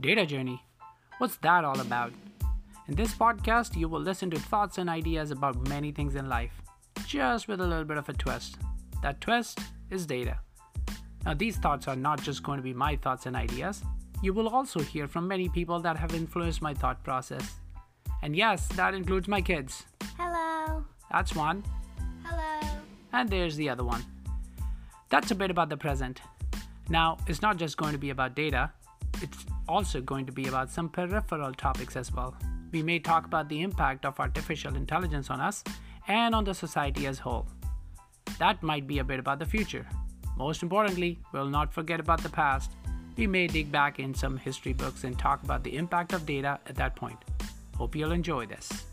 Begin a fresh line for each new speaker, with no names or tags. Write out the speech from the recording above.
Data Journey. What's that all about? In this podcast, you will listen to thoughts and ideas about many things in life, just with a little bit of a twist. That twist is data. Now, these thoughts are not just going to be my thoughts and ideas. You will also hear from many people that have influenced my thought process. And yes, that includes my kids.
Hello.
That's one.
Hello.
And there's the other one. That's a bit about the present. Now, it's not just going to be about data, it's also going to be about some peripheral topics as well. We may talk about the impact of artificial intelligence on us and on the society as a whole. That might be a bit about the future. Most importantly, we'll not forget about the past. We may dig back in some history books and talk about the impact of data at that point. Hope you'll enjoy this.